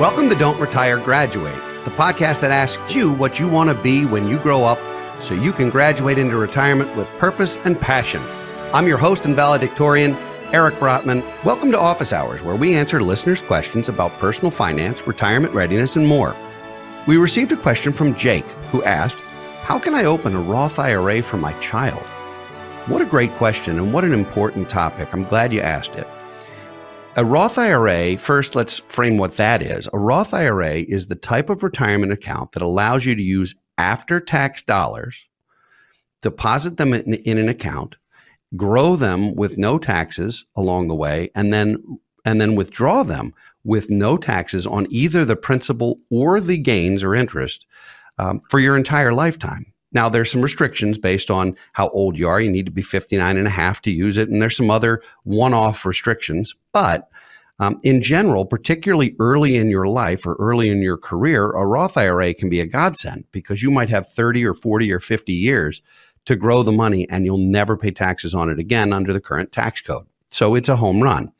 Welcome to Don't Retire, Graduate, the podcast that asks you what you want to be when you grow up so you can graduate into retirement with purpose and passion. I'm your host and valedictorian, Eric Brotman. Welcome to Office Hours, where we answer listeners' questions about personal finance, retirement readiness, and more. We received a question from Jake, who asked, How can I open a Roth IRA for my child? What a great question and what an important topic. I'm glad you asked it. A Roth IRA, first, let's frame what that is. A Roth IRA is the type of retirement account that allows you to use after tax dollars, deposit them in, in, an account, grow them with no taxes along the way, and then and then withdraw them with no taxes on either the principal or the gains or interest um, for your entire lifetime. Now, there's some restrictions based on how old you are. You need to be 59 and a half to use it. And there's some other one off restrictions. But um, in general, particularly early in your life or early in your career, a Roth IRA can be a godsend because you might have 30 or 40 or 50 years to grow the money and you'll never pay taxes on it again under the current tax code. So it's a home run.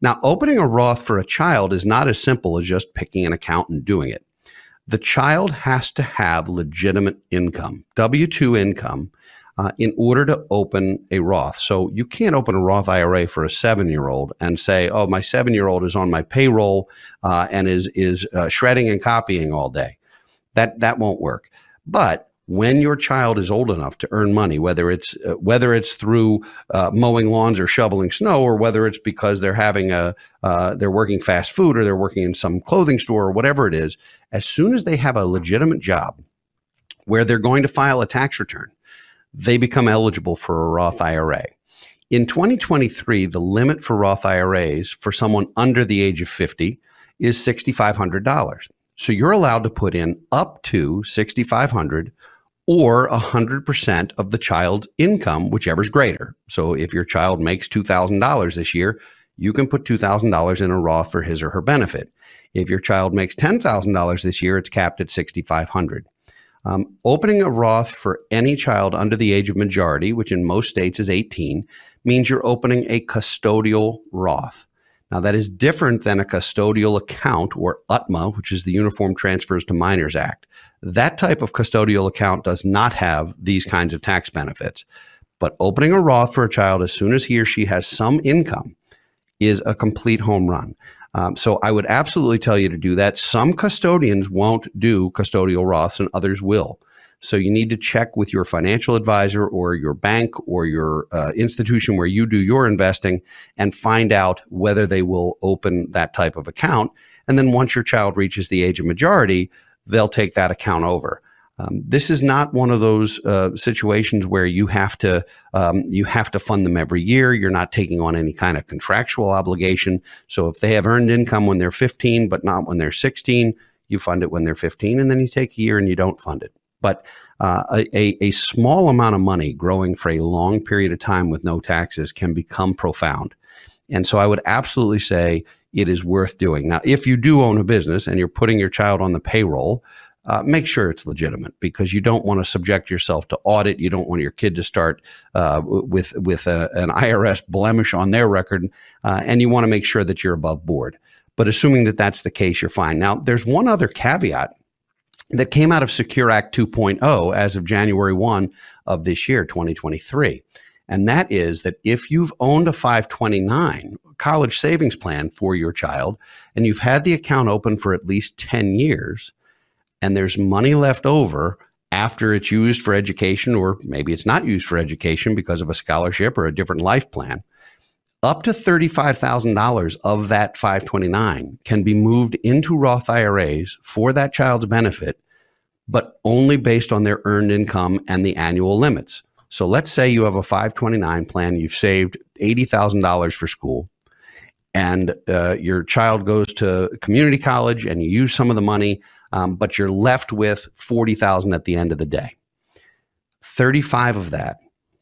Now, opening a Roth for a child is not as simple as just picking an account and doing it the child has to have legitimate income, W 2 income, uh, in order to open a Roth. So you can't open a Roth IRA for a seven year old and say, oh, my seven year old is on my payroll uh, and is, is uh, shredding and copying all day. That, that won't work. But when your child is old enough to earn money, whether it's uh, whether it's through uh, mowing lawns or shoveling snow, or whether it's because they're having a uh, they're working fast food or they're working in some clothing store or whatever it is, as soon as they have a legitimate job where they're going to file a tax return, they become eligible for a Roth IRA. In 2023, the limit for Roth IRAs for someone under the age of 50 is $6,500. So you're allowed to put in up to 6,500 or 100% of the child's income, whichever's greater. So if your child makes $2,000 this year, you can put $2,000 in a Roth for his or her benefit. If your child makes $10,000 this year, it's capped at 6,500. Um, opening a Roth for any child under the age of majority, which in most states is 18, means you're opening a custodial Roth. Now, that is different than a custodial account or UTMA, which is the Uniform Transfers to Minors Act. That type of custodial account does not have these kinds of tax benefits. But opening a Roth for a child as soon as he or she has some income is a complete home run. Um, so I would absolutely tell you to do that. Some custodians won't do custodial Roths and others will. So you need to check with your financial advisor or your bank or your uh, institution where you do your investing and find out whether they will open that type of account. And then once your child reaches the age of majority, they'll take that account over. Um, this is not one of those uh, situations where you have to um, you have to fund them every year. You're not taking on any kind of contractual obligation. So if they have earned income when they're 15, but not when they're 16, you fund it when they're 15, and then you take a year and you don't fund it. But uh, a, a small amount of money growing for a long period of time with no taxes can become profound. And so I would absolutely say it is worth doing. Now, if you do own a business and you're putting your child on the payroll, uh, make sure it's legitimate because you don't want to subject yourself to audit. You don't want your kid to start uh, with with a, an IRS blemish on their record, uh, and you want to make sure that you're above board. But assuming that that's the case, you're fine. Now, there's one other caveat that came out of Secure Act 2.0 as of January 1 of this year, 2023. And that is that if you've owned a 529 college savings plan for your child and you've had the account open for at least 10 years and there's money left over after it's used for education, or maybe it's not used for education because of a scholarship or a different life plan, up to $35,000 of that 529 can be moved into Roth IRAs for that child's benefit, but only based on their earned income and the annual limits. So let's say you have a 529 plan, you've saved $80,000 for school, and uh, your child goes to community college and you use some of the money, um, but you're left with 40,000 at the end of the day. 35 of that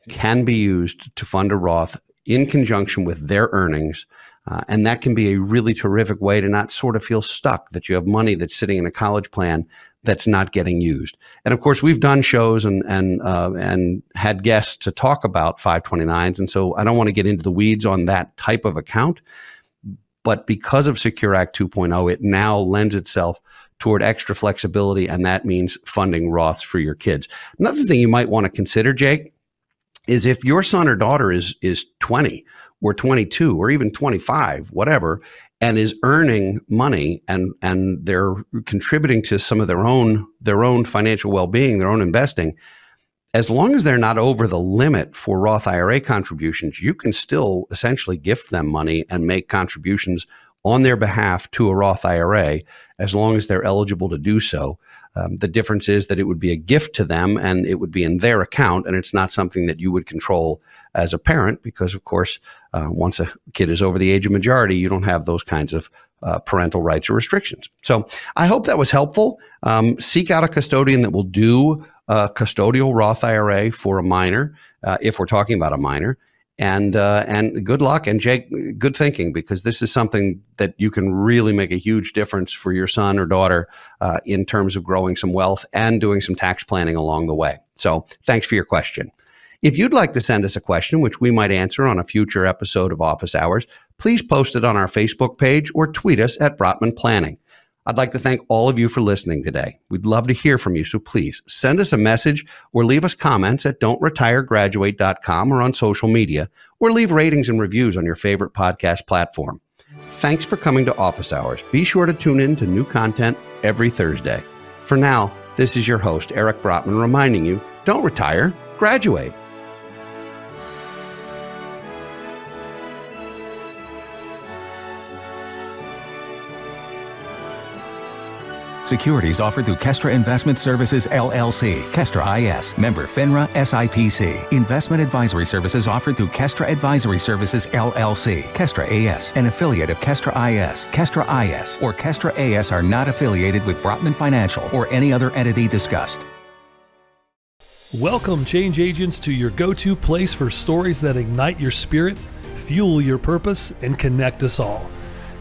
can be used to fund a Roth in conjunction with their earnings. Uh, and that can be a really terrific way to not sort of feel stuck that you have money that's sitting in a college plan that's not getting used. And of course, we've done shows and and uh, and had guests to talk about 529s, and so I don't want to get into the weeds on that type of account. But because of Secure Act 2.0, it now lends itself toward extra flexibility, and that means funding Roths for your kids. Another thing you might want to consider, Jake, is if your son or daughter is is 20 or 22 or even 25, whatever, and is earning money and and they're contributing to some of their own their own financial well-being, their own investing, as long as they're not over the limit for Roth IRA contributions, you can still essentially gift them money and make contributions on their behalf to a Roth IRA as long as they're eligible to do so. Um, the difference is that it would be a gift to them and it would be in their account, and it's not something that you would control as a parent because, of course, uh, once a kid is over the age of majority, you don't have those kinds of uh, parental rights or restrictions. So I hope that was helpful. Um, seek out a custodian that will do a custodial Roth IRA for a minor, uh, if we're talking about a minor and uh, and good luck and Jake, good thinking because this is something that you can really make a huge difference for your son or daughter uh, in terms of growing some wealth and doing some tax planning along the way. So, thanks for your question. If you'd like to send us a question, which we might answer on a future episode of Office Hours, please post it on our Facebook page or tweet us at Brotman Planning. I'd like to thank all of you for listening today. We'd love to hear from you, so please send us a message or leave us comments at don'tretiregraduate.com or on social media, or leave ratings and reviews on your favorite podcast platform. Thanks for coming to Office Hours. Be sure to tune in to new content every Thursday. For now, this is your host, Eric Brotman, reminding you don't retire, graduate. Securities offered through Kestra Investment Services LLC, Kestra IS, member FINRA SIPC. Investment advisory services offered through Kestra Advisory Services LLC, Kestra AS, an affiliate of Kestra IS. Kestra IS or Kestra AS are not affiliated with Brotman Financial or any other entity discussed. Welcome, change agents, to your go to place for stories that ignite your spirit, fuel your purpose, and connect us all.